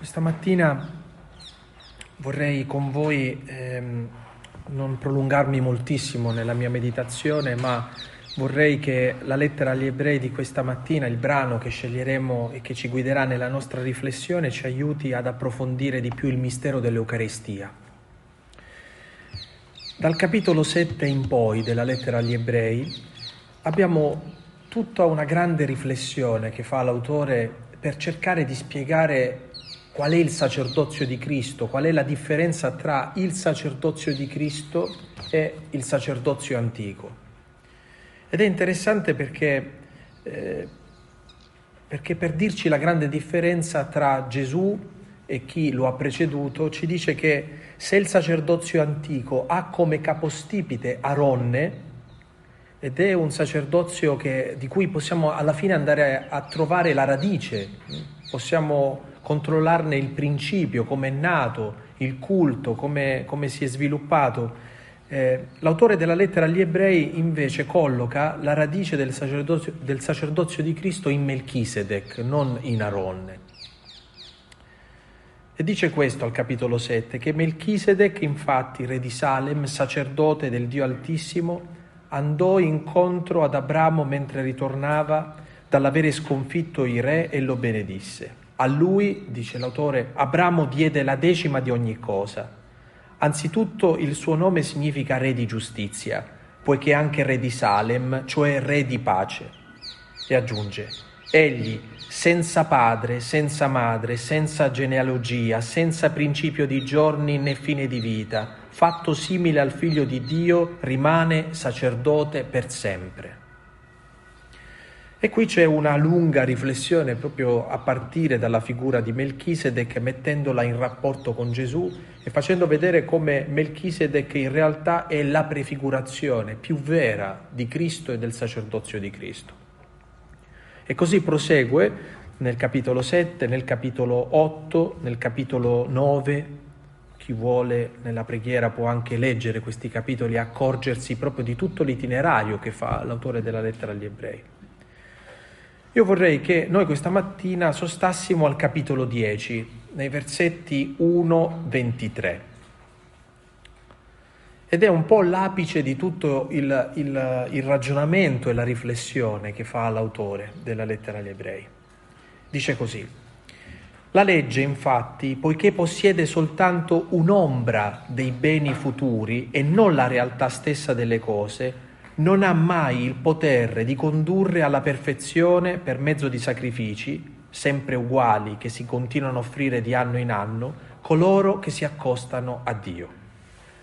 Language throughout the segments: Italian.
Questa mattina vorrei con voi ehm, non prolungarmi moltissimo nella mia meditazione, ma vorrei che la lettera agli ebrei di questa mattina, il brano che sceglieremo e che ci guiderà nella nostra riflessione, ci aiuti ad approfondire di più il mistero dell'Eucaristia. Dal capitolo 7 in poi della lettera agli ebrei abbiamo tutta una grande riflessione che fa l'autore per cercare di spiegare qual è il sacerdozio di Cristo, qual è la differenza tra il sacerdozio di Cristo e il sacerdozio antico. Ed è interessante perché, eh, perché per dirci la grande differenza tra Gesù e chi lo ha preceduto, ci dice che se il sacerdozio antico ha come capostipite Aronne, ed è un sacerdozio che, di cui possiamo alla fine andare a trovare la radice, possiamo controllarne il principio, come è nato, il culto, come, si è sviluppato. Eh, l'autore della lettera agli ebrei invece colloca la radice del sacerdozio, del sacerdozio di Cristo in Melchisedec, non in Aronne. E dice questo al capitolo 7, che Melchisedec, infatti, re di Salem, sacerdote del Dio Altissimo, andò incontro ad Abramo mentre ritornava dall'avere sconfitto i re e lo benedisse. A lui, dice l'autore, Abramo diede la decima di ogni cosa. Anzitutto il suo nome significa re di giustizia, poiché anche re di Salem, cioè re di pace. E aggiunge, egli, senza padre, senza madre, senza genealogia, senza principio di giorni né fine di vita, fatto simile al figlio di Dio, rimane sacerdote per sempre. E qui c'è una lunga riflessione proprio a partire dalla figura di Melchisedec, mettendola in rapporto con Gesù e facendo vedere come Melchisedec in realtà è la prefigurazione più vera di Cristo e del sacerdozio di Cristo. E così prosegue nel capitolo 7, nel capitolo 8, nel capitolo 9. Chi vuole nella preghiera può anche leggere questi capitoli e accorgersi proprio di tutto l'itinerario che fa l'autore della lettera agli ebrei. Io vorrei che noi questa mattina sostassimo al capitolo 10, nei versetti 1-23. Ed è un po' l'apice di tutto il, il, il, ragionamento e la riflessione che fa l'autore della lettera agli ebrei. Dice così, la legge infatti, poiché possiede soltanto un'ombra dei beni futuri e non la realtà stessa delle cose, non ha mai il potere di condurre alla perfezione per mezzo di sacrifici, sempre uguali, che si continuano a offrire di anno in anno, coloro che si accostano a Dio.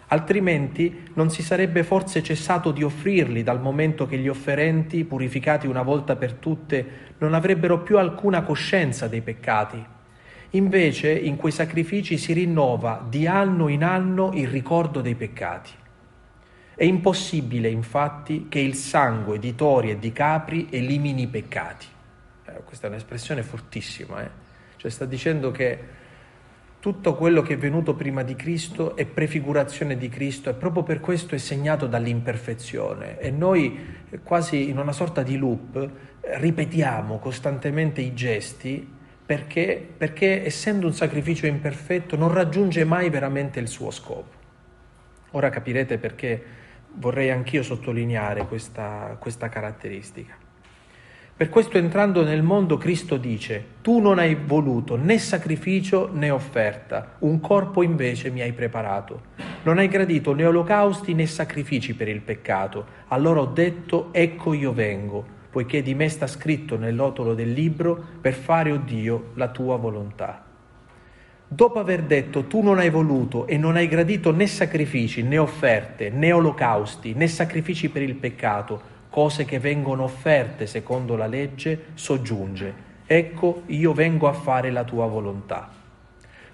Altrimenti non si sarebbe forse cessato di offrirli dal momento che gli offerenti, purificati una volta per tutte, non avrebbero più alcuna coscienza dei peccati. Invece in quei sacrifici si rinnova di anno in anno il ricordo dei peccati. È impossibile, infatti, che il sangue di tori e di capri elimini i peccati. Eh, questa è un'espressione fortissima, eh? cioè sta dicendo che tutto quello che è venuto prima di Cristo è prefigurazione di Cristo e proprio per questo è segnato dall'imperfezione e noi quasi in una sorta di loop ripetiamo costantemente i gesti perché, perché essendo un sacrificio imperfetto non raggiunge mai veramente il suo scopo. Ora capirete perché vorrei anch'io sottolineare questa, questa caratteristica. Per questo entrando nel mondo Cristo dice, tu non hai voluto né sacrificio né offerta, un corpo invece mi hai preparato. Non hai gradito né olocausti né sacrifici per il peccato. Allora ho detto, ecco io vengo, poiché di me sta scritto nell'otolo del libro, per fare, o oh Dio, la tua volontà. Dopo aver detto tu non hai voluto e non hai gradito né sacrifici, né offerte, né olocausti, né sacrifici per il peccato, cose che vengono offerte secondo la legge, soggiunge, ecco io vengo a fare la tua volontà.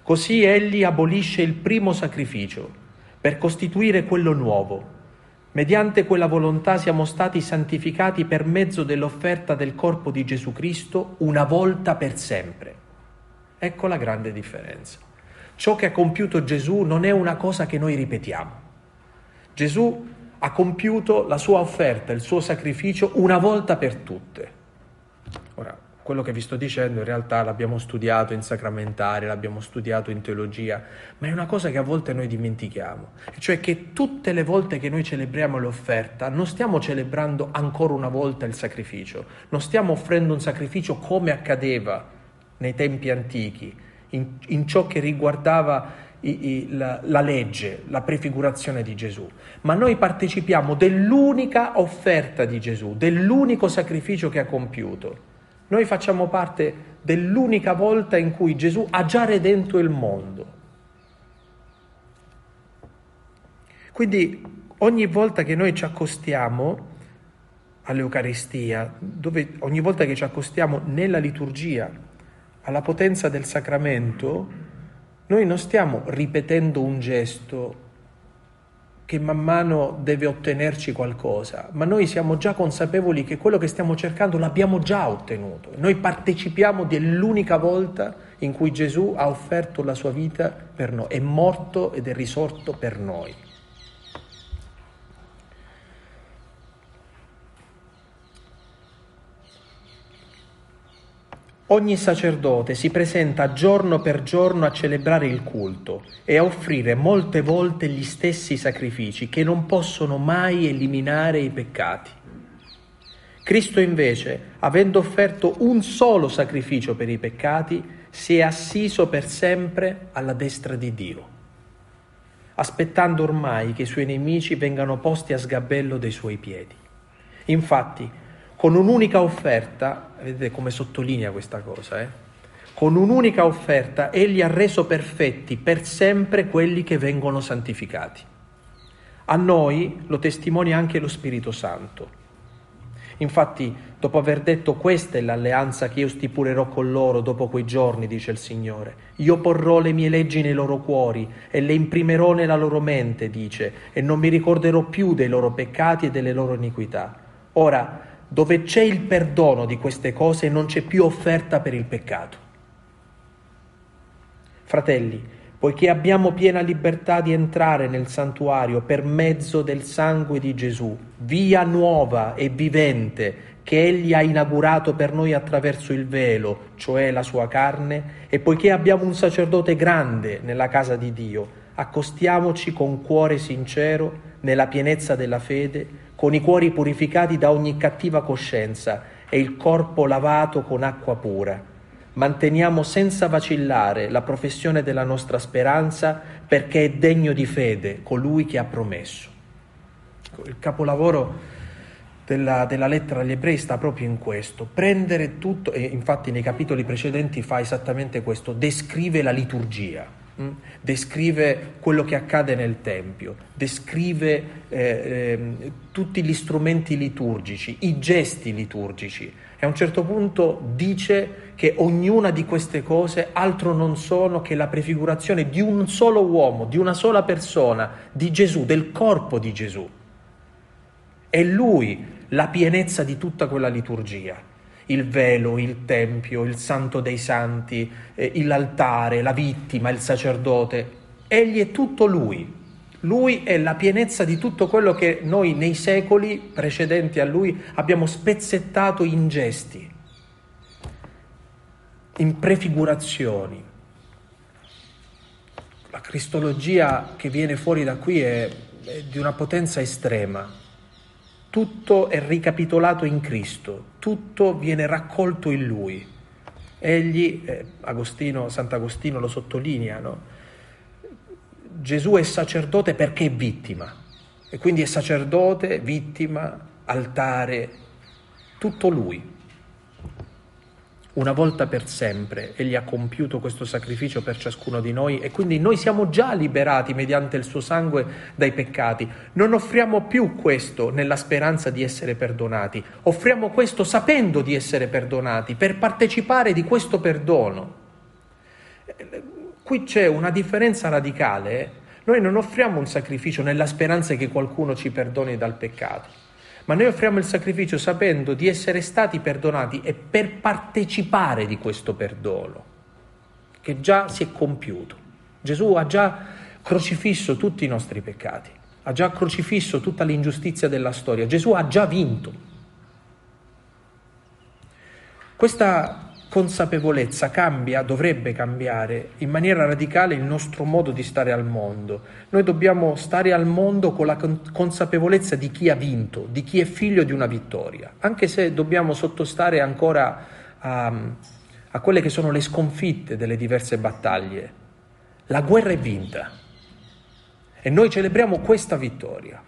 Così egli abolisce il primo sacrificio per costituire quello nuovo. Mediante quella volontà siamo stati santificati per mezzo dell'offerta del corpo di Gesù Cristo una volta per sempre. Ecco la grande differenza. Ciò che ha compiuto Gesù non è una cosa che noi ripetiamo. Gesù ha compiuto la sua offerta, il suo sacrificio una volta per tutte. Ora, quello che vi sto dicendo in realtà l'abbiamo studiato in sacramentare, l'abbiamo studiato in teologia, ma è una cosa che a volte noi dimentichiamo, cioè che tutte le volte che noi celebriamo l'offerta non stiamo celebrando ancora una volta il sacrificio, non stiamo offrendo un sacrificio come accadeva nei tempi antichi, in, in ciò che riguardava i, i, la, la legge, la prefigurazione di Gesù, ma noi partecipiamo dell'unica offerta di Gesù, dell'unico sacrificio che ha compiuto. Noi facciamo parte dell'unica volta in cui Gesù ha già redento il mondo. Quindi ogni volta che noi ci accostiamo all'Eucaristia, dove, ogni volta che ci accostiamo nella liturgia alla potenza del sacramento, noi non stiamo ripetendo un gesto che man mano deve ottenerci qualcosa, ma noi siamo già consapevoli che quello che stiamo cercando l'abbiamo già ottenuto. Noi partecipiamo dell'unica volta in cui Gesù ha offerto la sua vita per noi, è morto ed è risorto per noi. Ogni sacerdote si presenta giorno per giorno a celebrare il culto e a offrire molte volte gli stessi sacrifici che non possono mai eliminare i peccati. Cristo invece, avendo offerto un solo sacrificio per i peccati, si è assiso per sempre alla destra di Dio, aspettando ormai che i suoi nemici vengano posti a sgabello dei suoi piedi. Infatti, con un'unica offerta, vedete come sottolinea questa cosa, eh? con un'unica offerta egli ha reso perfetti per sempre quelli che vengono santificati. A noi lo testimonia anche lo Spirito Santo. Infatti, dopo aver detto questa è l'alleanza che io stipulerò con loro dopo quei giorni, dice il Signore, io porrò le mie leggi nei loro cuori e le imprimerò nella loro mente, dice, e non mi ricorderò più dei loro peccati e delle loro iniquità. Ora, dove c'è il perdono di queste cose non c'è più offerta per il peccato. Fratelli, poiché abbiamo piena libertà di entrare nel santuario per mezzo del sangue di Gesù, via nuova e vivente che Egli ha inaugurato per noi attraverso il velo, cioè la sua carne, e poiché abbiamo un sacerdote grande nella casa di Dio, accostiamoci con cuore sincero, nella pienezza della fede, con i cuori purificati da ogni cattiva coscienza e il corpo lavato con acqua pura. Manteniamo senza vacillare la professione della nostra speranza perché è degno di fede colui che ha promesso. Il capolavoro della, della, lettera agli ebrei sta proprio in questo, prendere tutto, e infatti nei capitoli precedenti fa esattamente questo, descrive la liturgia? Descrive quello che accade nel Tempio, descrive eh, eh, tutti gli strumenti liturgici, i gesti liturgici. E a un certo punto dice che ognuna di queste cose altro non sono che la prefigurazione di un solo uomo, di una sola persona, di Gesù, del corpo di Gesù. È lui la pienezza di tutta quella liturgia il velo, il tempio, il santo dei santi, eh, l'altare, la vittima, il sacerdote. Egli è tutto lui. Lui è la pienezza di tutto quello che noi nei secoli precedenti a lui abbiamo spezzettato in gesti, in prefigurazioni. La cristologia che viene fuori da qui è, è di una potenza estrema tutto è ricapitolato in Cristo, tutto viene raccolto in Lui. Egli, eh, Agostino, Sant'Agostino lo sottolinea, no? Gesù è sacerdote perché è vittima, e quindi è sacerdote, vittima, altare, tutto Lui una volta per sempre Egli ha compiuto questo sacrificio per ciascuno di noi e quindi noi siamo già liberati mediante il suo sangue dai peccati. Non offriamo più questo nella speranza di essere perdonati, offriamo questo sapendo di essere perdonati per partecipare di questo perdono. Qui c'è una differenza radicale. Noi non offriamo un sacrificio nella speranza che qualcuno ci perdoni dal peccato ma noi offriamo il sacrificio sapendo di essere stati perdonati e per partecipare di questo perdono, che già si è compiuto. Gesù ha già crocifisso tutti i nostri peccati, ha già crocifisso tutta l'ingiustizia della storia, Gesù ha già vinto. Questa consapevolezza cambia, dovrebbe cambiare in maniera radicale il nostro modo di stare al mondo. Noi dobbiamo stare al mondo con la consapevolezza di chi ha vinto, di chi è figlio di una vittoria, anche se dobbiamo sottostare ancora a, a quelle che sono le sconfitte delle diverse battaglie. La guerra è vinta e noi celebriamo questa vittoria.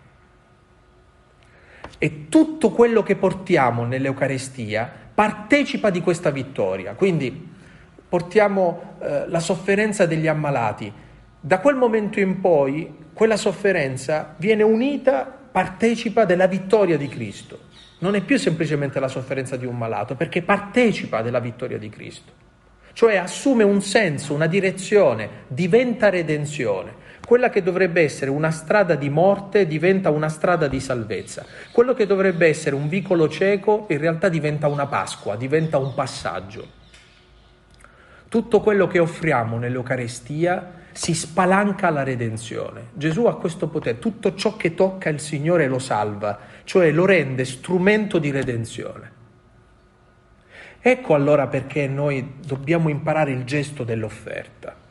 E tutto quello che portiamo nell'Eucarestia partecipa di questa vittoria. Quindi portiamo eh, la sofferenza degli ammalati. Da quel momento in poi quella sofferenza viene unita, partecipa della vittoria di Cristo. Non è più semplicemente la sofferenza di un malato, perché partecipa della vittoria di Cristo. Cioè assume un senso, una direzione, diventa redenzione. Quella che dovrebbe essere una strada di morte diventa una strada di salvezza. Quello che dovrebbe essere un vicolo cieco in realtà diventa una Pasqua, diventa un passaggio. Tutto quello che offriamo nell'Eucarestia si spalanca alla redenzione. Gesù ha questo potere, tutto ciò che tocca il Signore lo salva, cioè lo rende strumento di redenzione. Ecco allora perché noi dobbiamo imparare il gesto dell'offerta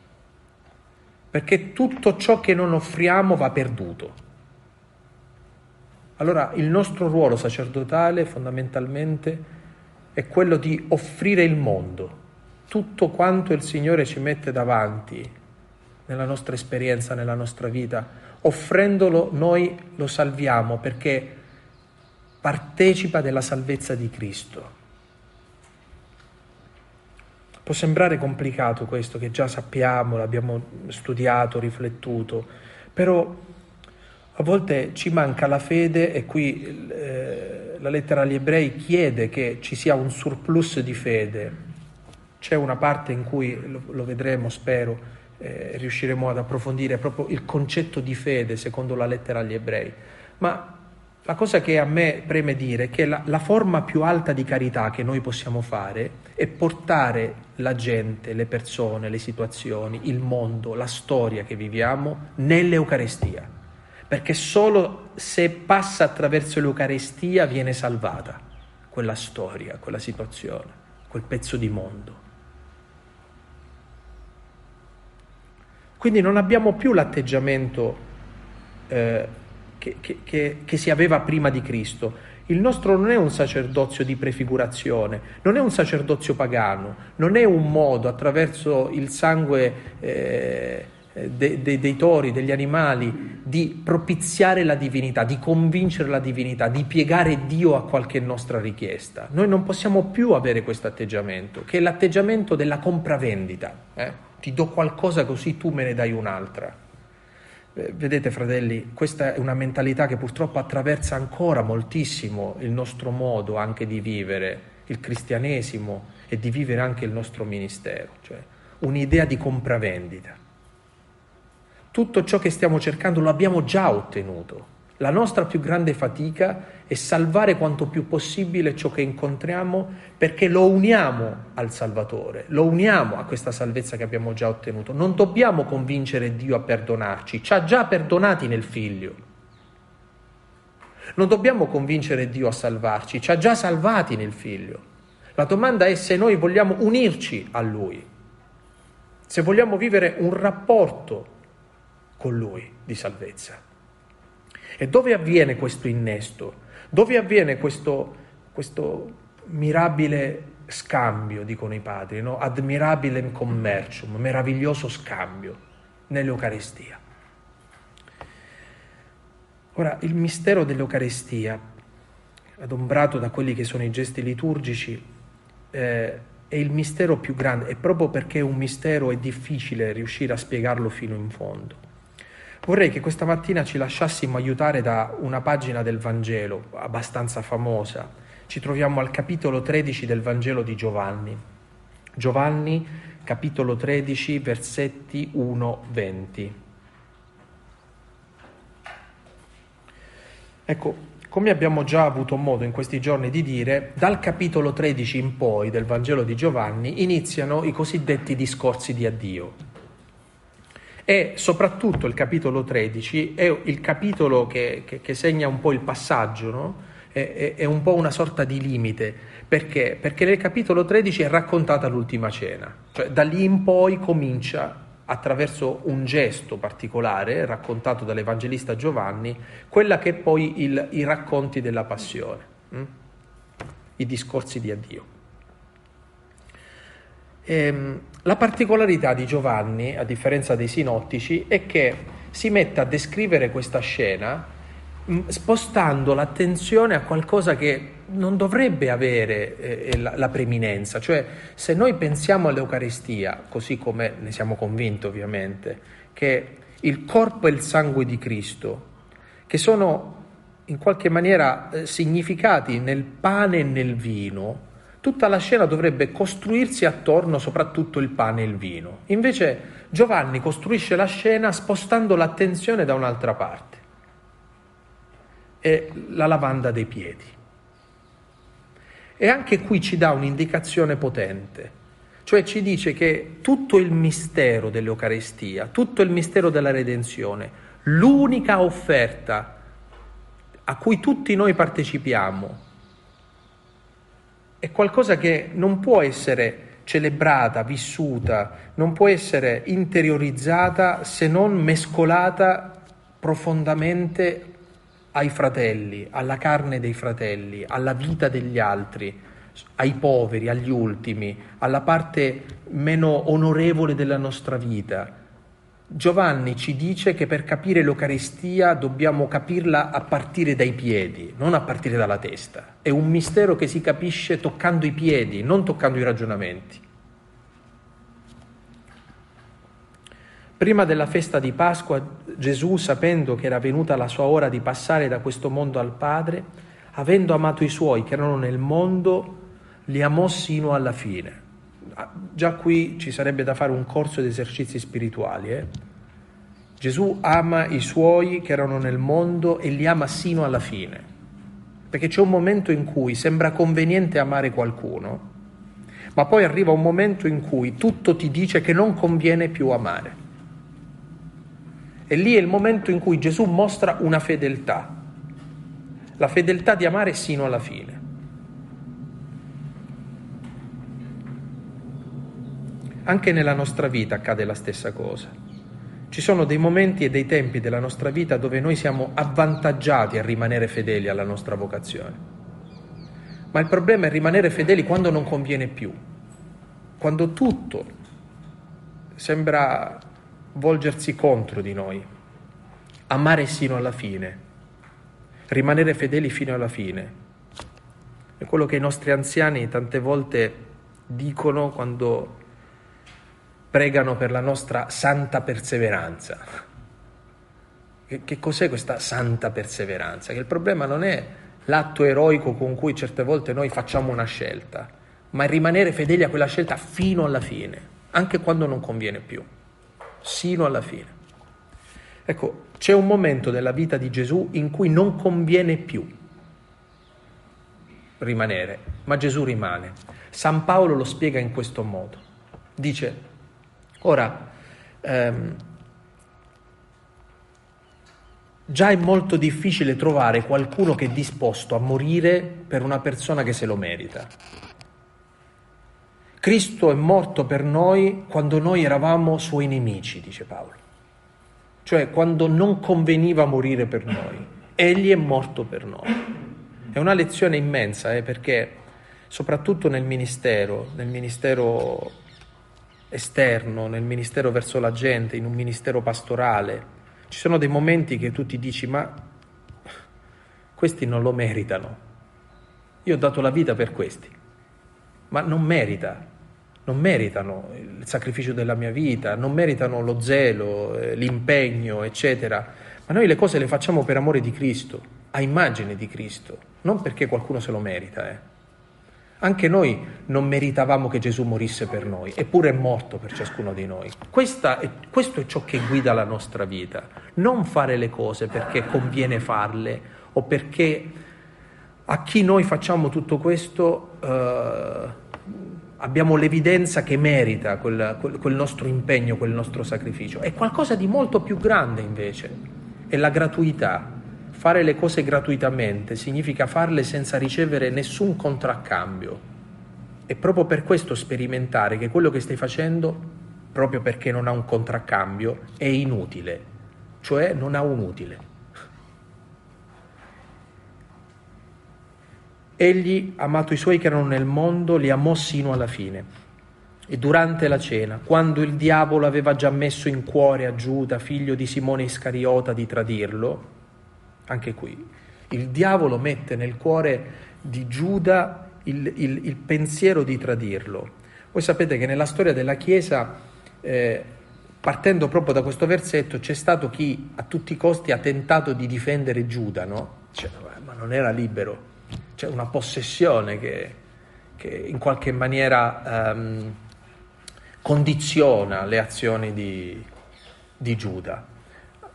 perché tutto ciò che non offriamo va perduto. Allora il nostro ruolo sacerdotale fondamentalmente è quello di offrire il mondo, tutto quanto il Signore ci mette davanti nella nostra esperienza, nella nostra vita, offrendolo noi lo salviamo perché partecipa della salvezza di Cristo. Può sembrare complicato questo che già sappiamo, l'abbiamo studiato, riflettuto, però a volte ci manca la fede e qui eh, la lettera agli ebrei chiede che ci sia un surplus di fede. C'è una parte in cui, lo, lo vedremo, spero, eh, riusciremo ad approfondire proprio il concetto di fede secondo la lettera agli ebrei. Ma la cosa che a me preme dire è che la, la, forma più alta di carità che noi possiamo fare è portare la gente, le persone, le situazioni, il mondo, la storia che viviamo nell'Eucarestia. Perché solo se passa attraverso l'Eucarestia viene salvata quella storia, quella situazione, quel pezzo di mondo. Quindi non abbiamo più l'atteggiamento eh, che, che, che, si aveva prima di Cristo. Il nostro non è un sacerdozio di prefigurazione, non è un sacerdozio pagano, non è un modo attraverso il sangue eh, de, de, dei tori, degli animali, di propiziare la divinità, di convincere la divinità, di piegare Dio a qualche nostra richiesta. Noi non possiamo più avere questo atteggiamento, che è l'atteggiamento della compravendita. Eh? Ti do qualcosa così tu me ne dai un'altra. Vedete fratelli, questa è una mentalità che purtroppo attraversa ancora moltissimo il nostro modo anche di vivere il cristianesimo e di vivere anche il nostro ministero, cioè un'idea di compravendita. Tutto ciò che stiamo cercando lo abbiamo già ottenuto. La nostra più grande fatica è salvare quanto più possibile ciò che incontriamo perché lo uniamo al Salvatore, lo uniamo a questa salvezza che abbiamo già ottenuto. Non dobbiamo convincere Dio a perdonarci, ci ha già perdonati nel Figlio. Non dobbiamo convincere Dio a salvarci, ci ha già salvati nel Figlio. La domanda è se noi vogliamo unirci a Lui, se vogliamo vivere un rapporto con Lui di salvezza. E dove avviene questo innesto? Dove avviene questo, questo mirabile scambio, dicono i padri, no? admirabile commercium, meraviglioso scambio nell'Eucaristia? Ora, il mistero dell'Eucaristia, adombrato da quelli che sono i gesti liturgici, eh, è il mistero più grande e proprio perché è un mistero è difficile riuscire a spiegarlo fino in fondo. Vorrei che questa mattina ci lasciassimo aiutare da una pagina del Vangelo abbastanza famosa. Ci troviamo al capitolo 13 del Vangelo di Giovanni. Giovanni, capitolo 13, versetti 1-20. Ecco, come abbiamo già avuto modo in questi giorni di dire, dal capitolo 13 in poi del Vangelo di Giovanni iniziano i cosiddetti discorsi di addio. E soprattutto il capitolo 13 è il capitolo che, che, che segna un po' il passaggio, no? è, è, è un po' una sorta di limite, Perché? Perché nel capitolo 13 è raccontata l'ultima cena, cioè da lì in poi comincia attraverso un gesto particolare raccontato dall'Evangelista Giovanni, quella che è poi il, i racconti della passione, hm? i discorsi di addio. Ehm, la particolarità di Giovanni, a differenza dei sinottici, è che si mette a descrivere questa scena spostando l'attenzione a qualcosa che non dovrebbe avere eh, la, la, preminenza, cioè se noi pensiamo all'Eucaristia, così come ne siamo convinti ovviamente, che il corpo e il sangue di Cristo, che sono in qualche maniera eh, significati nel pane e nel vino, tutta la scena dovrebbe costruirsi attorno soprattutto il pane e il vino. Invece Giovanni costruisce la scena spostando l'attenzione da un'altra parte è la lavanda dei piedi. E anche qui ci dà un'indicazione potente, cioè ci dice che tutto il mistero dell'Eucaristia, tutto il mistero della redenzione, l'unica offerta a cui tutti noi partecipiamo, è qualcosa che non può essere celebrata, vissuta, non può essere interiorizzata se non mescolata profondamente ai fratelli, alla carne dei fratelli, alla vita degli altri, ai poveri, agli ultimi, alla parte meno onorevole della nostra vita. Giovanni ci dice che per capire l'Eucaristia dobbiamo capirla a partire dai piedi, non a partire dalla testa. È un mistero che si capisce toccando i piedi, non toccando i ragionamenti. Prima della festa di Pasqua Gesù, sapendo che era venuta la sua ora di passare da questo mondo al Padre, avendo amato i suoi che erano nel mondo, li amò sino alla fine. Ah, già qui ci sarebbe da fare un corso di esercizi spirituali. Eh? Gesù ama i suoi che erano nel mondo e li ama sino alla fine. Perché c'è un momento in cui sembra conveniente amare qualcuno, ma poi arriva un momento in cui tutto ti dice che non conviene più amare. E lì è il momento in cui Gesù mostra una fedeltà, la fedeltà di amare sino alla fine. Anche nella nostra vita accade la stessa cosa. Ci sono dei momenti e dei tempi della nostra vita dove noi siamo avvantaggiati a rimanere fedeli alla nostra vocazione. Ma il problema è rimanere fedeli quando non conviene più, quando tutto sembra volgersi contro di noi, amare sino alla fine, rimanere fedeli fino alla fine. È quello che i nostri anziani tante volte dicono quando pregano per la nostra santa perseveranza. Che, che cos'è questa santa perseveranza? Che il problema non è l'atto eroico con cui certe volte noi facciamo una scelta, ma è rimanere fedeli a quella scelta fino alla fine, anche quando non conviene più sino alla fine. Ecco, c'è un momento della vita di Gesù in cui non conviene più rimanere, ma Gesù rimane. San Paolo lo spiega in questo modo. Dice, ora, ehm, già è molto difficile trovare qualcuno che è disposto a morire per una persona che se lo merita. Cristo è morto per noi quando noi eravamo suoi nemici, dice Paolo. Cioè quando non conveniva morire per noi. Egli è morto per noi. È una lezione immensa eh, perché soprattutto nel ministero, nel ministero esterno, nel ministero verso la gente, in un ministero pastorale, ci sono dei momenti che tu ti dici ma questi non lo meritano. Io ho dato la vita per questi, ma non merita non meritano il sacrificio della mia vita, non meritano lo zelo, eh, l'impegno, eccetera. Ma noi le cose le facciamo per amore di Cristo, a immagine di Cristo, non perché qualcuno se lo merita. Eh. Anche noi non meritavamo che Gesù morisse per noi, eppure è morto per ciascuno di noi. È, questo è ciò che guida la nostra vita, non fare le cose perché conviene farle o perché a chi noi facciamo tutto questo... Eh, abbiamo l'evidenza che merita quel, quel, quel, nostro impegno, quel nostro sacrificio. È qualcosa di molto più grande invece, è la gratuità. Fare le cose gratuitamente significa farle senza ricevere nessun contraccambio. E proprio per questo sperimentare che quello che stai facendo, proprio perché non ha un contraccambio, è inutile, cioè non ha un utile. Egli, amato i suoi che erano nel mondo, li amò sino alla fine. E durante la cena, quando il diavolo aveva già messo in cuore a Giuda, figlio di Simone Iscariota, di tradirlo, anche qui, il diavolo mette nel cuore di Giuda il, il, il pensiero di tradirlo. Voi sapete che nella storia della Chiesa, eh, partendo proprio da questo versetto, c'è stato chi a tutti i costi ha tentato di difendere Giuda, no? Cioè, ma non era libero, c'è una possessione che, che in qualche maniera... Um, condiziona le azioni di, di Giuda.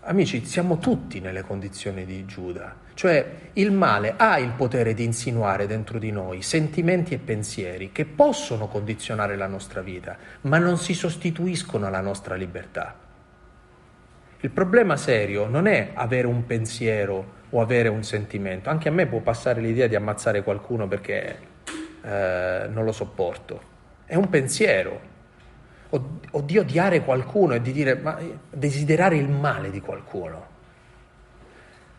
Amici, siamo tutti nelle condizioni di Giuda, cioè il male ha il potere di insinuare dentro di noi sentimenti e pensieri che possono condizionare la nostra vita, ma non si sostituiscono alla nostra libertà. Il problema serio non è avere un pensiero o avere un sentimento, anche a me può passare l'idea di ammazzare qualcuno perché eh, non lo sopporto, è un pensiero, o, o di odiare qualcuno e di dire, ma desiderare il male di qualcuno.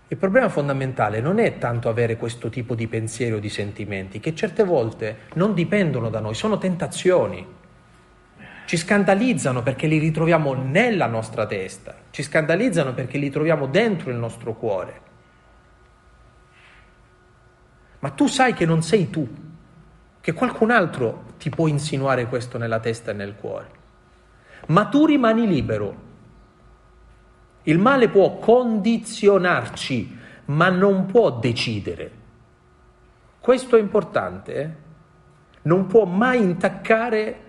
Il problema fondamentale non è tanto avere questo tipo di pensieri o di sentimenti, che certe volte non dipendono da noi, sono tentazioni. Ci scandalizzano perché li ritroviamo nella nostra testa, ci scandalizzano perché li troviamo dentro il nostro cuore. Ma tu sai che non sei tu, che qualcun altro ti può insinuare questo nella testa e nel cuore ma tu rimani libero. Il male può condizionarci, ma non può decidere. Questo è importante. Eh? Non può mai intaccare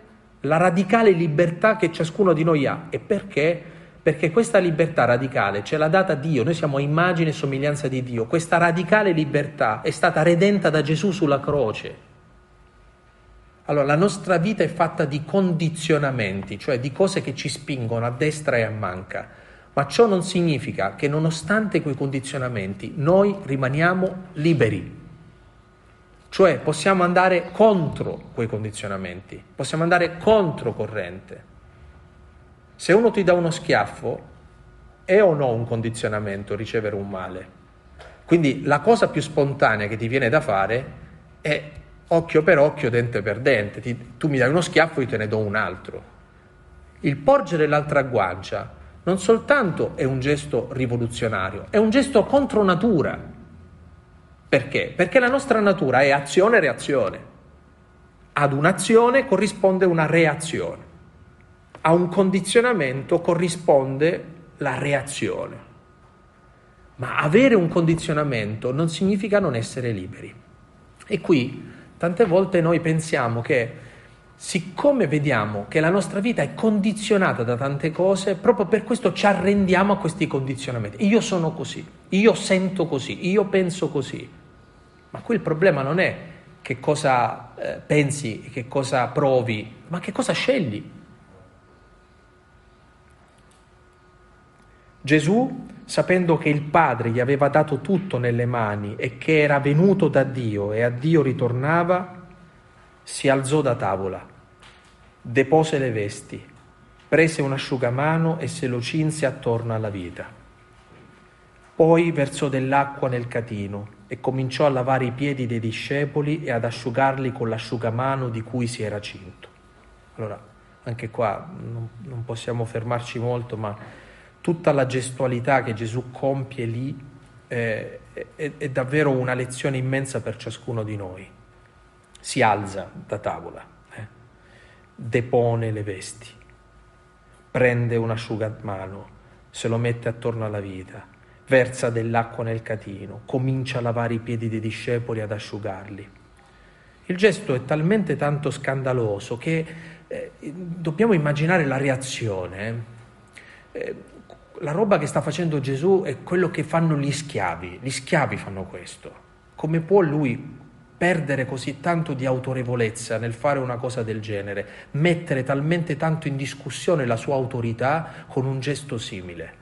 la radicale libertà che ciascuno di noi ha. E perché? Perché questa libertà radicale ce l'ha data Dio, noi siamo immagine e somiglianza di Dio. Questa radicale libertà è stata redenta da Gesù sulla croce. Allora, la nostra vita è fatta di condizionamenti, cioè di cose che ci spingono a destra e a manca, ma ciò non significa che nonostante quei condizionamenti noi rimaniamo liberi, cioè possiamo andare contro quei condizionamenti, possiamo andare contro corrente. Se uno ti dà uno schiaffo, è o no un condizionamento ricevere un male? Quindi la cosa più spontanea che ti viene da fare è occhio per occhio, dente per dente. Ti, tu mi dai uno schiaffo, io te ne do un altro. Il porgere l'altra guancia non soltanto è un gesto rivoluzionario, è un gesto contro natura. Perché? Perché la nostra natura è azione e reazione. Ad un'azione corrisponde una reazione. A un condizionamento corrisponde la reazione. Ma avere un condizionamento non significa non essere liberi. E qui Tante volte noi pensiamo che siccome vediamo che la nostra vita è condizionata da tante cose, proprio per questo ci arrendiamo a questi condizionamenti. Io sono così, io sento così, io penso così. Ma qui il problema non è che cosa eh, pensi, che cosa provi, ma che cosa scegli. Gesù, sapendo che il Padre gli aveva dato tutto nelle mani e che era venuto da Dio e a Dio ritornava, si alzò da tavola, depose le vesti, prese un asciugamano e se lo cinse attorno alla vita. Poi versò dell'acqua nel catino e cominciò a lavare i piedi dei discepoli e ad asciugarli con l'asciugamano di cui si era cinto. Allora, anche qua non, possiamo fermarci molto, ma tutta la gestualità che Gesù compie lì eh, è, è, davvero una lezione immensa per ciascuno di noi. Si alza da tavola, eh, depone le vesti, prende un asciugamano, se lo mette attorno alla vita, versa dell'acqua nel catino, comincia a lavare i piedi dei discepoli ad asciugarli. Il gesto è talmente tanto scandaloso che eh, dobbiamo immaginare la reazione. Eh, la roba che sta facendo Gesù è quello che fanno gli schiavi, gli schiavi fanno questo. Come può lui perdere così tanto di autorevolezza nel fare una cosa del genere, mettere talmente tanto in discussione la sua autorità con un gesto simile?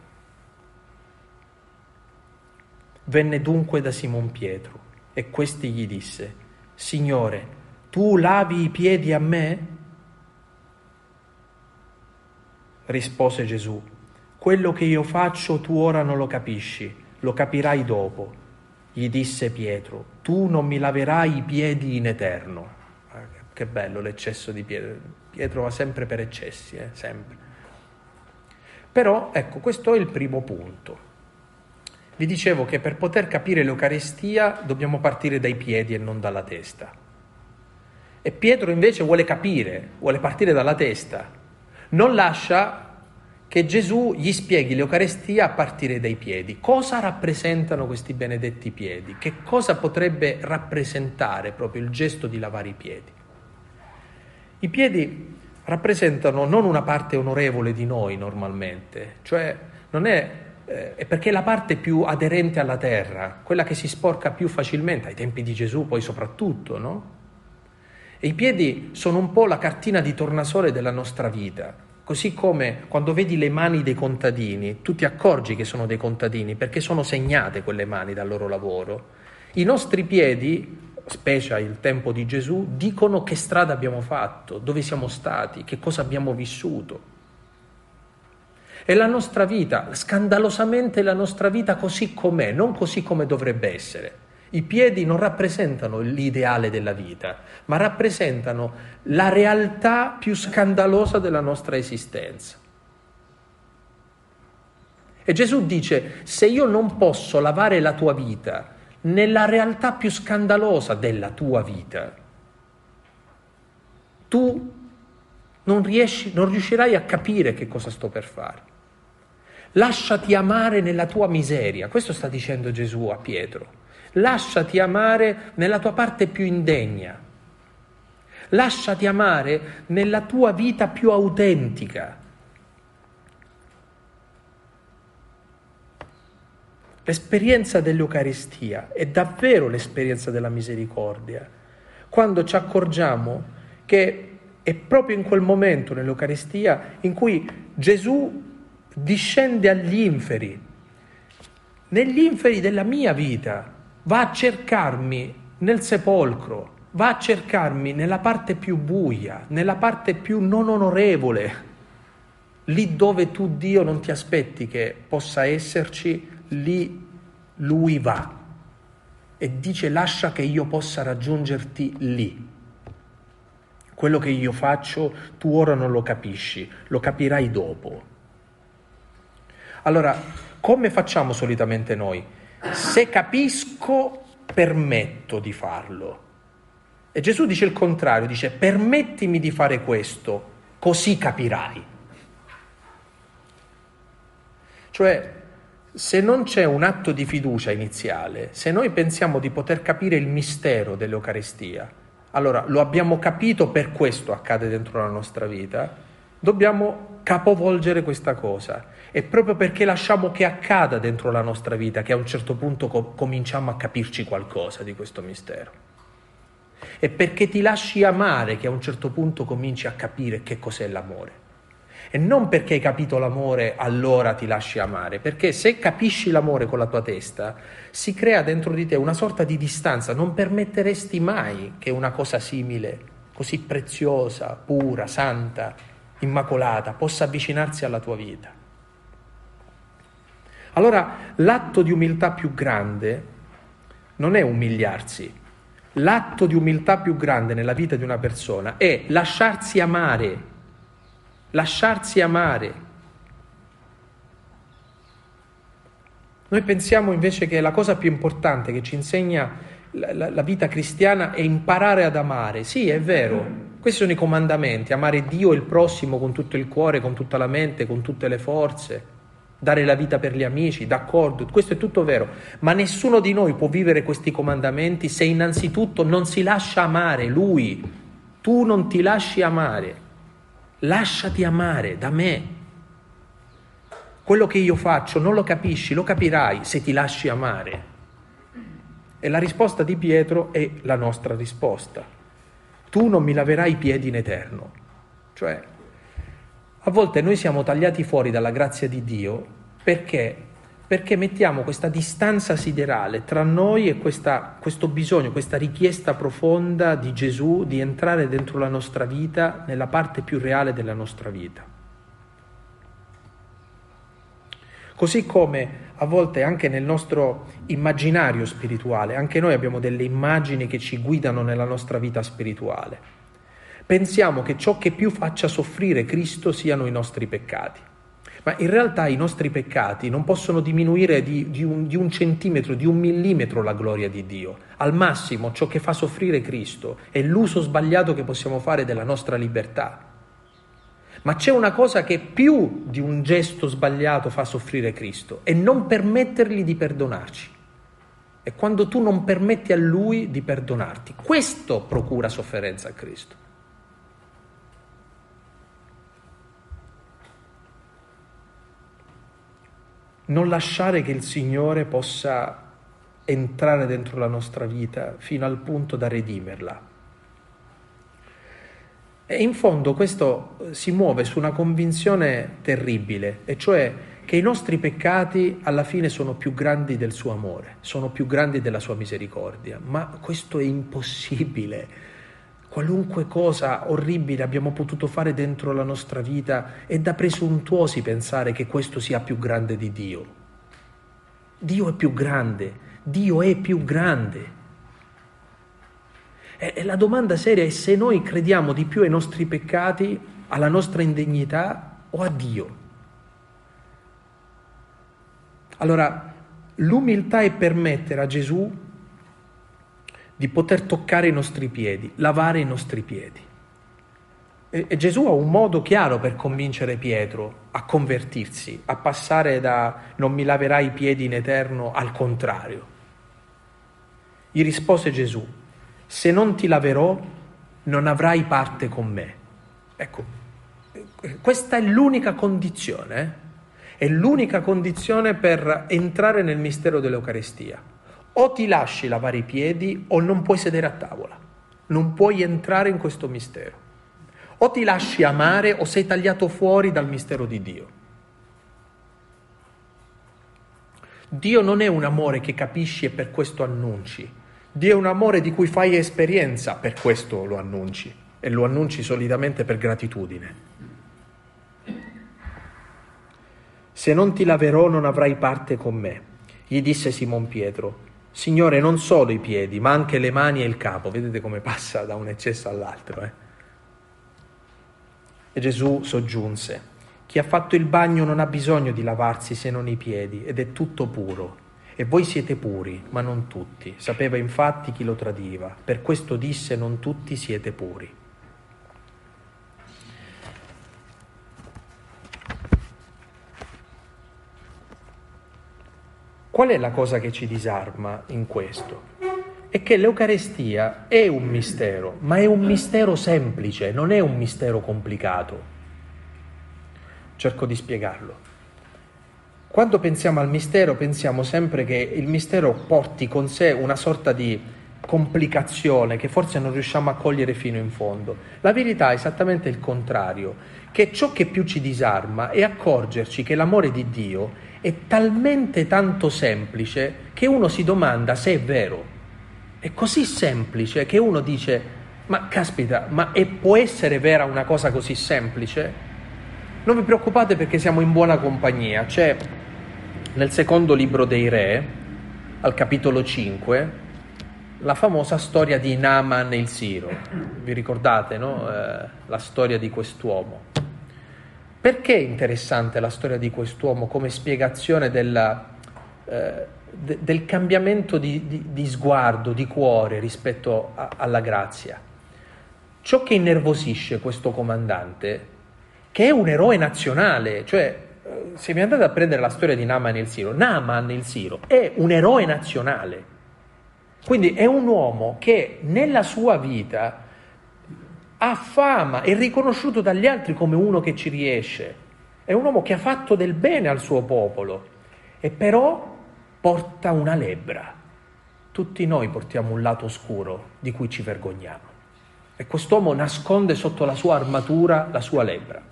Venne dunque da Simon Pietro e questi gli disse, Signore, tu lavi i piedi a me? Rispose Gesù, quello che io faccio tu ora non lo capisci, lo capirai dopo. Gli disse Pietro, tu non mi laverai i piedi in eterno. Ah, che bello l'eccesso di Pietro. Pietro va sempre per eccessi, eh? sempre. Però ecco, questo è il primo punto. Vi dicevo che per poter capire l'Eucaristia dobbiamo partire dai piedi e non dalla testa. E Pietro invece vuole capire, vuole partire dalla testa. Non lascia che Gesù gli spieghi l'Eucaristia a partire dai piedi. Cosa rappresentano questi benedetti piedi? Che cosa potrebbe rappresentare proprio il gesto di lavare i piedi? I piedi rappresentano non una parte onorevole di noi normalmente, cioè non è eh, è perché è la parte più aderente alla terra, quella che si sporca più facilmente, ai tempi di Gesù poi soprattutto, no? E i piedi sono un po' la cartina di tornasole della nostra vita, così come quando vedi le mani dei contadini, tu ti accorgi che sono dei contadini perché sono segnate quelle mani dal loro lavoro. I nostri piedi, specie il tempo di Gesù, dicono che strada abbiamo fatto, dove siamo stati, che cosa abbiamo vissuto. E la nostra vita, scandalosamente la nostra vita così com'è, non così come dovrebbe essere. I piedi non rappresentano l'ideale della vita, ma rappresentano la realtà più scandalosa della nostra esistenza. E Gesù dice, se io non posso lavare la tua vita nella realtà più scandalosa della tua vita, tu non, riesci, non riuscirai a capire che cosa sto per fare. Lasciati amare nella tua miseria, questo sta dicendo Gesù a Pietro. Lasciati amare nella tua parte più indegna. Lasciati amare nella tua vita più autentica. L'esperienza dell'Eucaristia è davvero l'esperienza della misericordia, quando ci accorgiamo che è proprio in quel momento nell'Eucaristia in cui Gesù discende agli inferi, negli inferi della mia vita, va a cercarmi nel sepolcro, va a cercarmi nella parte più buia, nella parte più non onorevole, lì dove tu Dio non ti aspetti che possa esserci, lì lui va e dice lascia che io possa raggiungerti lì. Quello che io faccio tu ora non lo capisci, lo capirai dopo. Allora, come facciamo solitamente noi? Se capisco, permetto di farlo. E Gesù dice il contrario, dice permettimi di fare questo, così capirai. Cioè, se non c'è un atto di fiducia iniziale, se noi pensiamo di poter capire il mistero dell'Eucaristia, allora lo abbiamo capito per questo accade dentro la nostra vita, dobbiamo capovolgere questa cosa è proprio perché lasciamo che accada dentro la nostra vita che a un certo punto co- cominciamo a capirci qualcosa di questo mistero. È perché ti lasci amare che a un certo punto cominci a capire che cos'è l'amore. E non perché hai capito l'amore allora ti lasci amare, perché se capisci l'amore con la tua testa si crea dentro di te una sorta di distanza, non permetteresti mai che una cosa simile, così preziosa, pura, santa, immacolata, possa avvicinarsi alla tua vita. Allora l'atto di umiltà più grande non è umiliarsi, l'atto di umiltà più grande nella vita di una persona è lasciarsi amare, lasciarsi amare. Noi pensiamo invece che la cosa più importante che ci insegna la, la, vita cristiana è imparare ad amare. Sì, è vero, questi sono i comandamenti, amare Dio e il prossimo con tutto il cuore, con tutta la mente, con tutte le forze dare la vita per gli amici, d'accordo, questo è tutto vero, ma nessuno di noi può vivere questi comandamenti se innanzitutto non si lascia amare lui. Tu non ti lasci amare, lasciati amare da me. Quello che io faccio non lo capisci, lo capirai se ti lasci amare. E la risposta di Pietro è la nostra risposta. Tu non mi laverai i piedi in eterno. Cioè, a volte noi siamo tagliati fuori dalla grazia di Dio perché perché mettiamo questa distanza siderale tra noi e questa, questo bisogno, questa richiesta profonda di Gesù di entrare dentro la nostra vita, nella parte più reale della nostra vita. Così come a volte anche nel nostro immaginario spirituale, anche noi abbiamo delle immagini che ci guidano nella nostra vita spirituale. Pensiamo che ciò che più faccia soffrire Cristo siano i nostri peccati. Ma in realtà i nostri peccati non possono diminuire di, di, un, di, un, centimetro, di un millimetro la gloria di Dio. Al massimo ciò che fa soffrire Cristo è l'uso sbagliato che possiamo fare della nostra libertà. Ma c'è una cosa che più di un gesto sbagliato fa soffrire Cristo, è non permettergli di perdonarci. È quando tu non permetti a Lui di perdonarti. Questo procura sofferenza a Cristo. Non lasciare che il Signore possa entrare dentro la nostra vita fino al punto da redimerla. E in fondo questo si muove su una convinzione terribile, e cioè che i nostri peccati alla fine sono più grandi del suo amore, sono più grandi della sua misericordia, ma questo è impossibile. Qualunque cosa orribile abbiamo potuto fare dentro la nostra vita è da presuntuosi pensare che questo sia più grande di Dio. Dio è più grande, Dio è più grande. E la domanda seria è se noi crediamo di più ai nostri peccati, alla nostra indegnità o a Dio. Allora, l'umiltà è permettere a Gesù di poter toccare i nostri piedi, lavare i nostri piedi. E, e Gesù ha un modo chiaro per convincere Pietro a convertirsi, a passare da non mi laverai i piedi in eterno al contrario. Gli rispose Gesù, se non ti laverò non avrai parte con me. Ecco, questa è l'unica condizione, eh? è l'unica condizione per entrare nel mistero dell'Eucarestia. O ti lasci lavare i piedi o non puoi sedere a tavola, non puoi entrare in questo mistero. O ti lasci amare o sei tagliato fuori dal mistero di Dio. Dio non è un amore che capisci e per questo annunci. Dio è un amore di cui fai esperienza, per questo lo annunci e lo annunci solitamente per gratitudine. Se non ti laverò non avrai parte con me. Gli disse Simon Pietro, Signore, non solo i piedi, ma anche le mani e il capo. Vedete come passa da un eccesso all'altro. Eh? E Gesù soggiunse, chi ha fatto il bagno non ha bisogno di lavarsi se non i piedi ed è tutto puro. E voi siete puri, ma non tutti. Sapeva infatti chi lo tradiva. Per questo disse non tutti siete puri. Qual è la cosa che ci disarma in questo? È che l'Eucarestia è un mistero, ma è un mistero semplice, non è un mistero complicato. Cerco di spiegarlo. Quando pensiamo al mistero pensiamo sempre che il mistero porti con sé una sorta di complicazione che forse non riusciamo a cogliere fino in fondo. La verità è esattamente il contrario, che ciò che più ci disarma è accorgerci che l'amore di Dio è talmente tanto semplice che uno si domanda se è vero. È così semplice che uno dice, ma caspita, ma è, può essere vera una cosa così semplice? Non vi preoccupate perché siamo in buona compagnia. C'è nel secondo libro dei re, al capitolo 5, la famosa storia di Naaman il Siro. Vi ricordate, no? Eh, la storia di quest'uomo. Perché è interessante la storia di quest'uomo come spiegazione della, eh, de, del cambiamento di, di, di, sguardo, di cuore rispetto a, alla grazia? Ciò che innervosisce questo comandante, che è un eroe nazionale, cioè se vi andate a prendere la storia di Naaman il Siro, Naaman il Siro è un eroe nazionale. Quindi è un uomo che nella sua vita ha fama, è riconosciuto dagli altri come uno che ci riesce. È un uomo che ha fatto del bene al suo popolo e però porta una lebbra. Tutti noi portiamo un lato oscuro di cui ci vergogniamo. E quest'uomo nasconde sotto la sua armatura la sua lebbra.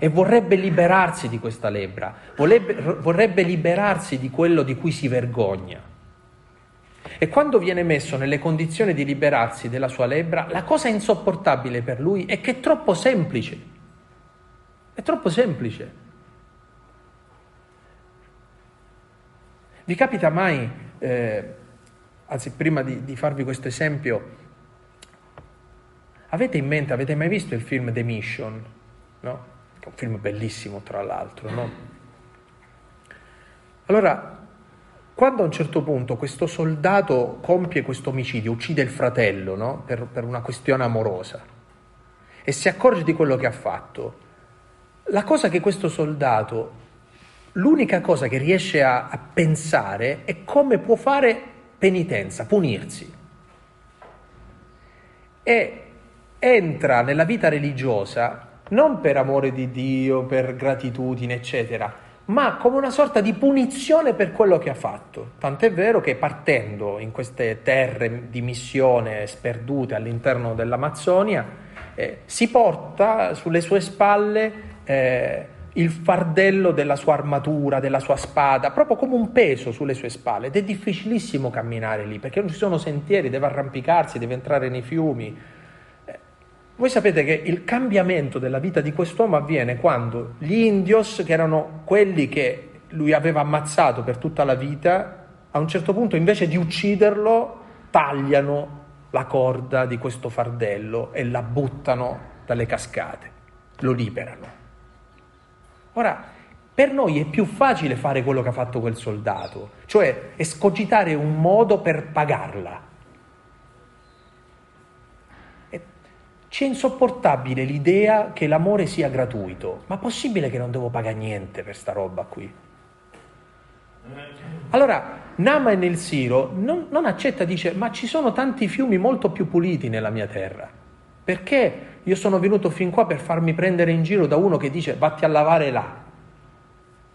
e vorrebbe liberarsi di questa lebbra, vorrebbe, vorrebbe liberarsi di quello di cui si vergogna. E quando viene messo nelle condizioni di liberarsi della sua lebbra, la cosa insopportabile per lui è che è troppo semplice. È troppo semplice. Vi capita mai, eh, anzi prima di, di farvi questo esempio, avete in mente, avete mai visto il film The Mission? No? Un film bellissimo tra l'altro, no? Allora, quando a un certo punto questo soldato compie questo omicidio, uccide il fratello, no? per, per una questione amorosa, e si accorge di quello che ha fatto, la cosa che questo soldato l'unica cosa che riesce a, a pensare è come può fare penitenza, punirsi. E entra nella vita religiosa non per amore di Dio, per gratitudine, eccetera, ma come una sorta di punizione per quello che ha fatto. Tant'è vero che partendo in queste terre di missione sperdute all'interno dell'Amazzonia, eh, si porta sulle sue spalle eh, il fardello della sua armatura, della sua spada, proprio come un peso sulle sue spalle ed è difficilissimo camminare lì perché non ci sono sentieri, deve arrampicarsi, deve entrare nei fiumi. Voi sapete che il cambiamento della vita di quest'uomo avviene quando gli indios, che erano quelli che lui aveva ammazzato per tutta la vita, a un certo punto invece di ucciderlo tagliano la corda di questo fardello e la buttano dalle cascate, lo liberano. Ora, per noi è più facile fare quello che ha fatto quel soldato, cioè escogitare un modo per pagarla. C'è insopportabile l'idea che l'amore sia gratuito, ma possibile che non devo pagare niente per sta roba qui? Allora, Naaman nel Siro non, non accetta, dice, ma ci sono tanti fiumi molto più puliti nella mia terra. Perché io sono venuto fin qua per farmi prendere in giro da uno che dice vatti a lavare là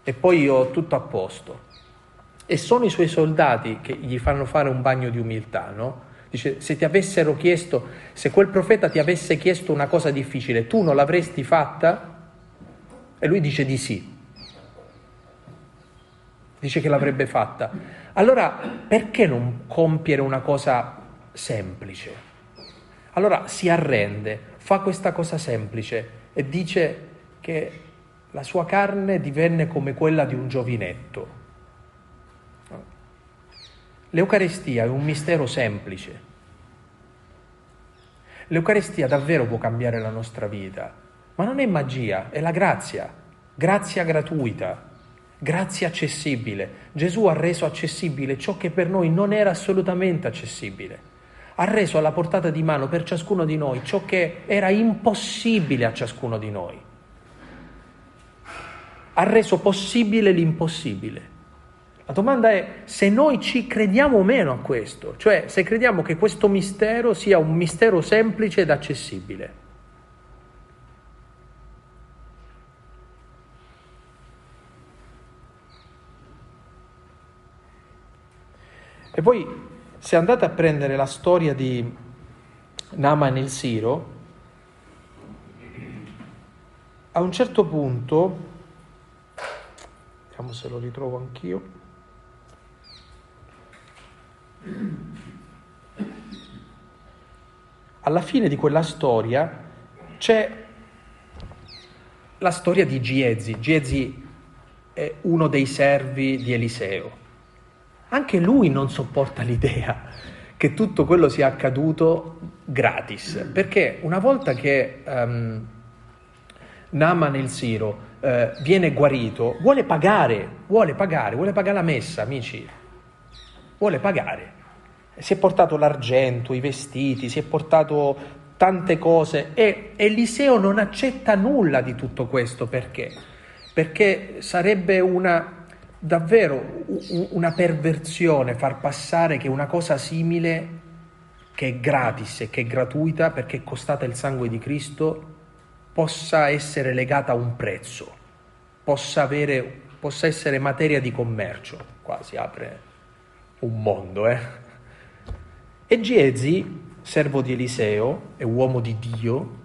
e poi io ho tutto a posto. E sono i suoi soldati che gli fanno fare un bagno di umiltà, no? Dice, se ti avessero chiesto, se quel profeta ti avesse chiesto una cosa difficile, tu non l'avresti fatta? E lui dice di sì. Dice che l'avrebbe fatta. Allora, perché non compiere una cosa semplice? Allora si arrende, fa questa cosa semplice e dice che la sua carne divenne come quella di un giovinetto. L'Eucarestia è un mistero semplice. L'Eucarestia davvero può cambiare la nostra vita, ma non è magia, è la grazia, grazia gratuita, grazia accessibile. Gesù ha reso accessibile ciò che per noi non era assolutamente accessibile ha reso alla portata di mano per ciascuno di noi ciò che era impossibile a ciascuno di noi. Ha reso possibile l'impossibile. La domanda è se noi ci crediamo o meno a questo, cioè se crediamo che questo mistero sia un mistero semplice ed accessibile. E poi se andate a prendere la storia di Naaman il Siro, a un certo punto, vediamo se lo ritrovo anch'io, alla fine di quella storia c'è la storia di Giezi. Giezi è uno dei servi di Eliseo anche lui non sopporta l'idea che tutto quello sia accaduto gratis, perché una volta che um, Naaman il Siro uh, viene guarito, vuole pagare, vuole pagare, vuole pagare la messa, amici, vuole pagare. Si è portato l'argento, i vestiti, si è portato tante cose e Eliseo non accetta nulla di tutto questo perché? Perché sarebbe una davvero una perversione far passare che una cosa simile, che è gratis e che è gratuita perché è costata il sangue di Cristo, possa essere legata a un prezzo, possa, avere, possa essere materia di commercio. Qua si apre un mondo, eh? E Giezi, servo di Eliseo e uomo di Dio,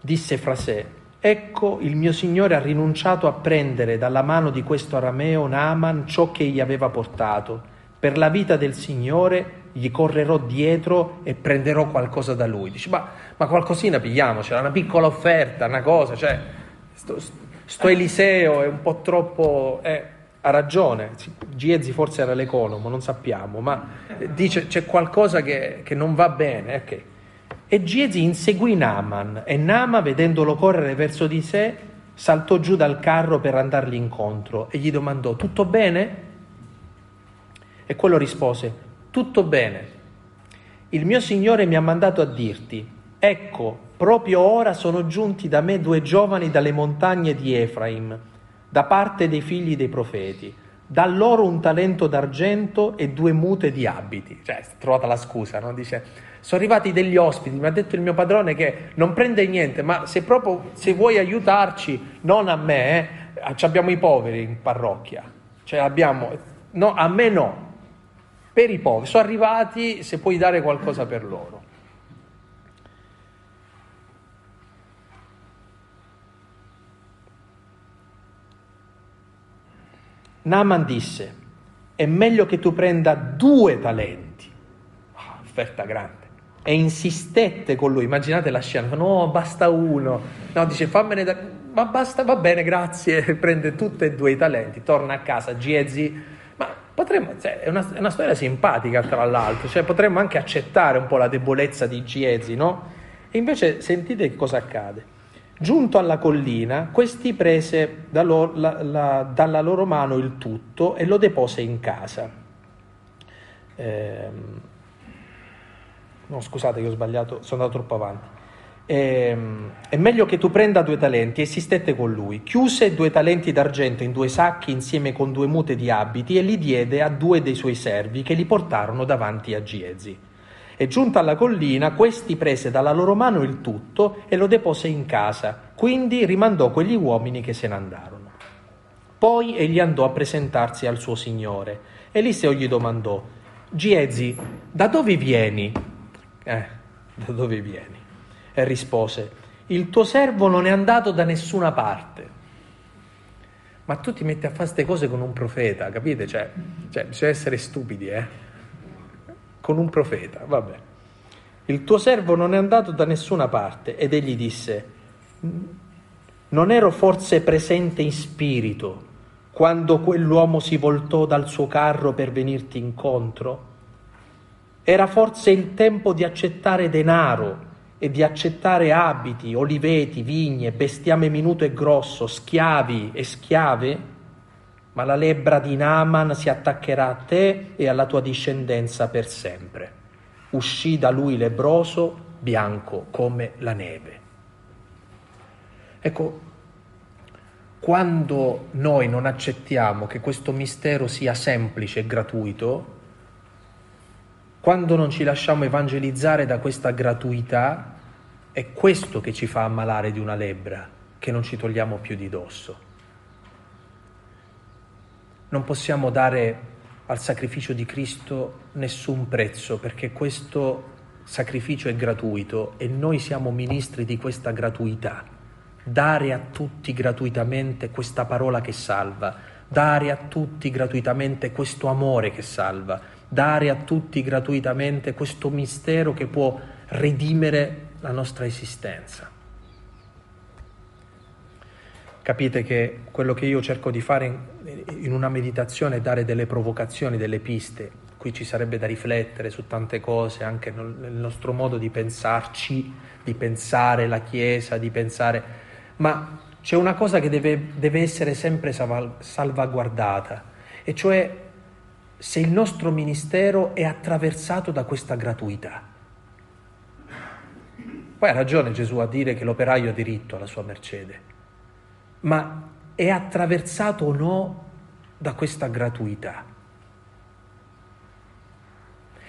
disse fra sé, Ecco, il mio Signore ha rinunciato a prendere dalla mano di questo arameo Naaman ciò che gli aveva portato. Per la vita del Signore gli correrò dietro e prenderò qualcosa da lui. Dici, ma, ma qualcosina pigliamocela, una piccola offerta, una cosa, cioè, sto, sto Eliseo è un po' troppo... Eh, ha ragione, Giezi forse era l'economo, non sappiamo, ma dice c'è qualcosa che, che non va bene. Okay. E Giezi inseguì Naaman e Nama, vedendolo correre verso di sé, saltò giù dal carro per andargli incontro e gli domandò, tutto bene? E quello rispose, tutto bene. Il mio Signore mi ha mandato a dirti, ecco, proprio ora sono giunti da me due giovani dalle montagne di Efraim da parte dei figli dei profeti. Da loro un talento d'argento e due mute di abiti. Cioè, trovata la scusa, no? Dice, sono arrivati degli ospiti, mi ha detto il mio padrone che non prende niente, ma se proprio, se vuoi aiutarci, non a me, eh, abbiamo i poveri in parrocchia. Cioè abbiamo, no, a me no, per i poveri. Sono arrivati, se puoi dare qualcosa per loro. Naaman disse, è meglio che tu prenda due talenti, oh, offerta grande, e insistette con lui, immaginate la scena, no, basta uno, no, dice fammene da... ma basta, va bene, grazie, prende tutti e due i talenti, torna a casa, Giezi, ma potremmo, cioè, è, una, è, una, storia simpatica tra l'altro, cioè potremmo anche accettare un po' la debolezza di Giezi, no? E invece sentite cosa accade. Giunto alla collina, questi prese da loro, la, la, dalla loro mano il tutto e lo depose in casa. Eh, no, scusate che ho sbagliato, sono andato troppo avanti. Eh, è meglio che tu prenda due talenti e sistette con lui. Chiuse due talenti d'argento in due sacchi insieme con due mute di abiti e li diede a due dei suoi servi che li portarono davanti a Giezi. E giunta alla collina, questi prese dalla loro mano il tutto e lo depose in casa, quindi rimandò quegli uomini che se ne andarono. Poi egli andò a presentarsi al suo signore. Eliseo gli domandò, Giezi, da dove vieni? Eh, da dove vieni? E rispose, il tuo servo non è andato da nessuna parte. Ma tu ti metti a fare queste cose con un profeta, capite? Cioè, cioè bisogna essere stupidi, eh? Con un profeta, vabbè. Il tuo servo non è andato da nessuna parte ed egli disse, non ero forse presente in spirito quando quell'uomo si voltò dal suo carro per venirti incontro? Era forse il tempo di accettare denaro e di accettare abiti, oliveti, vigne, bestiame minuto e grosso, schiavi e schiave? Ma la lebbra di Naaman si attaccherà a te e alla tua discendenza per sempre. Uscì da lui lebroso, bianco come la neve. Ecco, quando noi non accettiamo che questo mistero sia semplice e gratuito, quando non ci lasciamo evangelizzare da questa gratuità, è questo che ci fa ammalare di una lebbra che non ci togliamo più di dosso non possiamo dare al sacrificio di Cristo nessun prezzo perché questo sacrificio è gratuito e noi siamo ministri di questa gratuità. Dare a tutti gratuitamente questa parola che salva, dare a tutti gratuitamente questo amore che salva, dare a tutti gratuitamente questo mistero che può redimere la nostra esistenza. Capite che quello che io cerco di fare in, in una meditazione è dare delle provocazioni, delle piste. Qui ci sarebbe da riflettere su tante cose, anche nel nostro modo di pensarci, di pensare la Chiesa, di pensare... Ma c'è una cosa che deve, deve essere sempre salvaguardata, e cioè se il nostro ministero è attraversato da questa gratuità. Poi ha ragione Gesù a dire che l'operaio ha diritto alla sua mercede ma è attraversato o no da questa gratuità.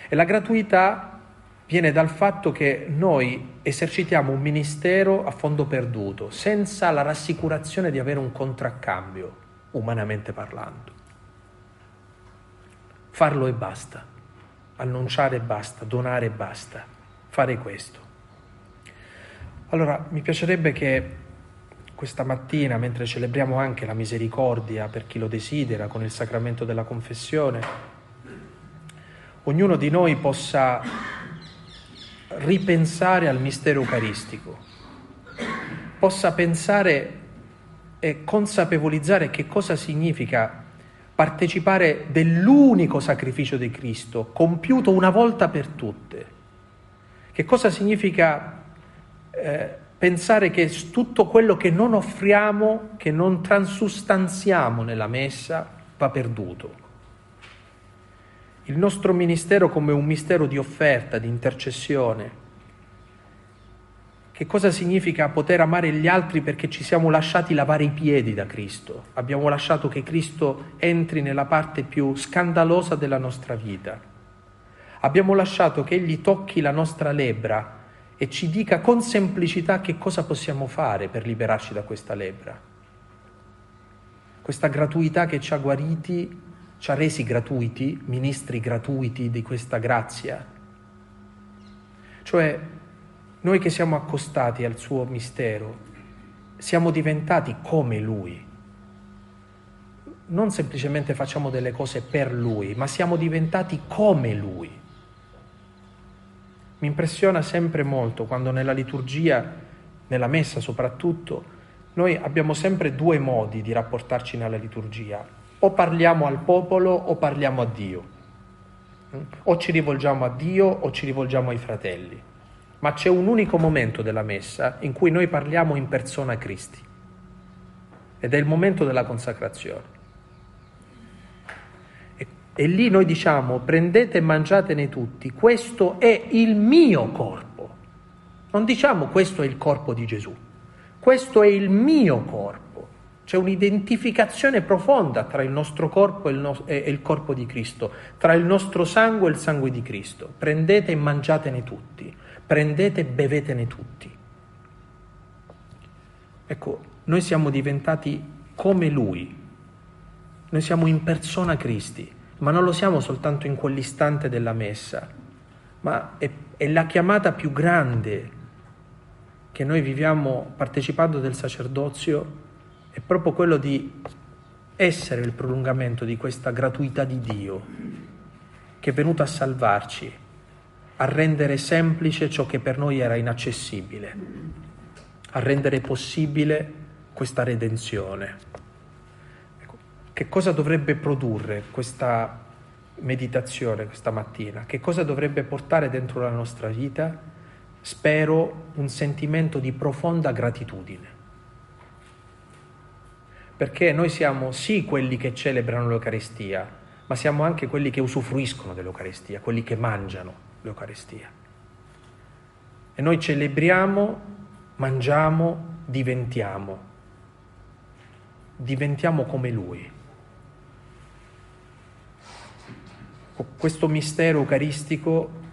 E la gratuità viene dal fatto che noi esercitiamo un ministero a fondo perduto, senza la rassicurazione di avere un contraccambio, umanamente parlando. Farlo e basta, annunciare e basta, donare e basta, fare questo. Allora, mi piacerebbe che questa mattina, mentre celebriamo anche la misericordia per chi lo desidera con il sacramento della confessione, ognuno di noi possa ripensare al mistero eucaristico, possa pensare e consapevolizzare che cosa significa partecipare dell'unico sacrificio di Cristo, compiuto una volta per tutte. Che cosa significa eh, pensare che tutto quello che non offriamo, che non transustanziamo nella messa, va perduto. Il nostro ministero come un mistero di offerta, di intercessione. Che cosa significa poter amare gli altri perché ci siamo lasciati lavare i piedi da Cristo? Abbiamo lasciato che Cristo entri nella parte più scandalosa della nostra vita. Abbiamo lasciato che Egli tocchi la nostra lebbra e ci dica con semplicità che cosa possiamo fare per liberarci da questa lebbra. Questa gratuità che ci ha guariti, ci ha resi gratuiti, ministri gratuiti di questa grazia. Cioè, noi che siamo accostati al suo mistero, siamo diventati come Lui. Non semplicemente facciamo delle cose per Lui, ma siamo diventati come Lui. Mi impressiona sempre molto quando nella liturgia, nella messa soprattutto, noi abbiamo sempre due modi di rapportarci nella liturgia. O parliamo al popolo o parliamo a Dio. O ci rivolgiamo a Dio o ci rivolgiamo ai fratelli. Ma c'è un unico momento della messa in cui noi parliamo in persona a Cristi. Ed è il momento della consacrazione. E lì noi diciamo prendete e mangiatene tutti, questo è il mio corpo. Non diciamo questo è il corpo di Gesù, questo è il mio corpo. C'è un'identificazione profonda tra il nostro corpo e il, no- e il corpo di Cristo, tra il nostro sangue e il sangue di Cristo. Prendete e mangiatene tutti, prendete e bevetene tutti. Ecco, noi siamo diventati come Lui, noi siamo in persona Cristi ma non lo siamo soltanto in quell'istante della messa, ma è, è la chiamata più grande che noi viviamo partecipando del sacerdozio, è proprio quello di essere il prolungamento di questa gratuità di Dio che è venuto a salvarci, a rendere semplice ciò che per noi era inaccessibile, a rendere possibile questa redenzione. Che cosa dovrebbe produrre questa meditazione questa mattina? Che cosa dovrebbe portare dentro la nostra vita? Spero un sentimento di profonda gratitudine. Perché noi siamo sì quelli che celebrano l'Eucaristia, ma siamo anche quelli che usufruiscono dell'Eucaristia, quelli che mangiano l'Eucaristia. E noi celebriamo, mangiamo, diventiamo. Diventiamo come Lui. Questo mistero eucaristico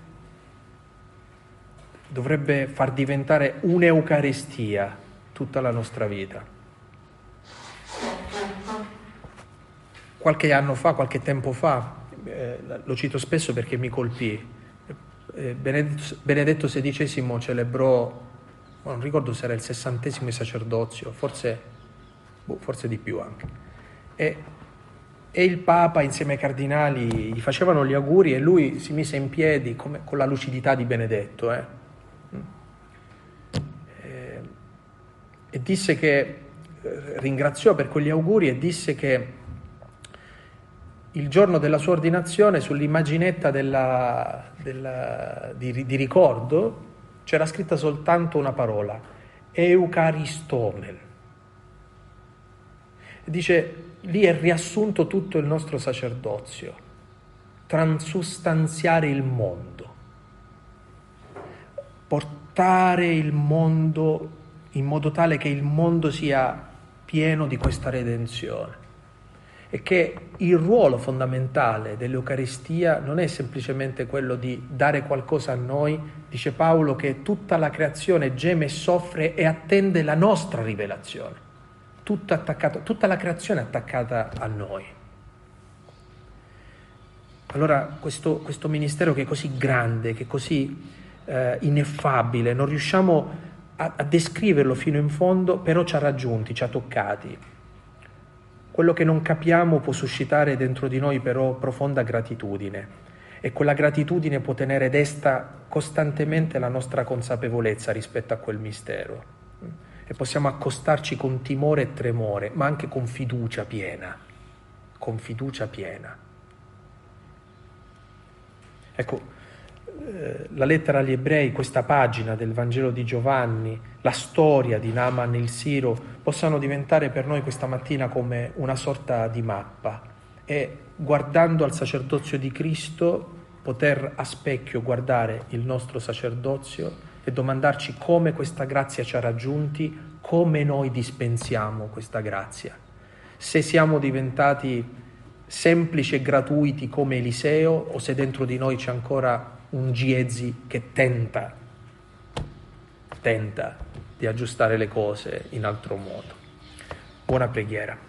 dovrebbe far diventare un'Eucaristia tutta la nostra vita. Qualche anno fa, qualche tempo fa, eh, lo cito spesso perché mi colpì, eh, Benedetto, XVI celebrò, non ricordo se era il sessantesimo sacerdozio, forse, boh, forse di più anche. E e il Papa insieme ai cardinali gli facevano gli auguri e lui si mise in piedi come, con la lucidità di Benedetto eh. e, eh, e disse che eh, ringraziò per quegli auguri e disse che il giorno della sua ordinazione sull'immaginetta della, della, di, di ricordo c'era scritta soltanto una parola, Eucaristomel. Dice, lì è riassunto tutto il nostro sacerdozio, transustanziare il mondo, portare il mondo in modo tale che il mondo sia pieno di questa redenzione. E che il ruolo fondamentale dell'Eucaristia non è semplicemente quello di dare qualcosa a noi, dice Paolo che tutta la creazione geme e soffre e attende la nostra rivelazione tutta la creazione è attaccata a noi. Allora questo, questo, ministero che è così grande, che è così eh, ineffabile, non riusciamo a, a descriverlo fino in fondo, però ci ha raggiunti, ci ha toccati. Quello che non capiamo può suscitare dentro di noi però profonda gratitudine e quella gratitudine può tenere desta costantemente la nostra consapevolezza rispetto a quel mistero e possiamo accostarci con timore e tremore, ma anche con fiducia piena, con fiducia piena. Ecco, eh, la lettera agli ebrei, questa pagina del Vangelo di Giovanni, la storia di Naaman il Siro, possano diventare per noi questa mattina come una sorta di mappa e guardando al sacerdozio di Cristo poter a specchio guardare il nostro sacerdozio e domandarci come questa grazia ci ha raggiunti, come noi dispensiamo questa grazia. Se siamo diventati semplici e gratuiti come Eliseo o se dentro di noi c'è ancora un Giezi che tenta, tenta di aggiustare le cose in altro modo. Buona preghiera.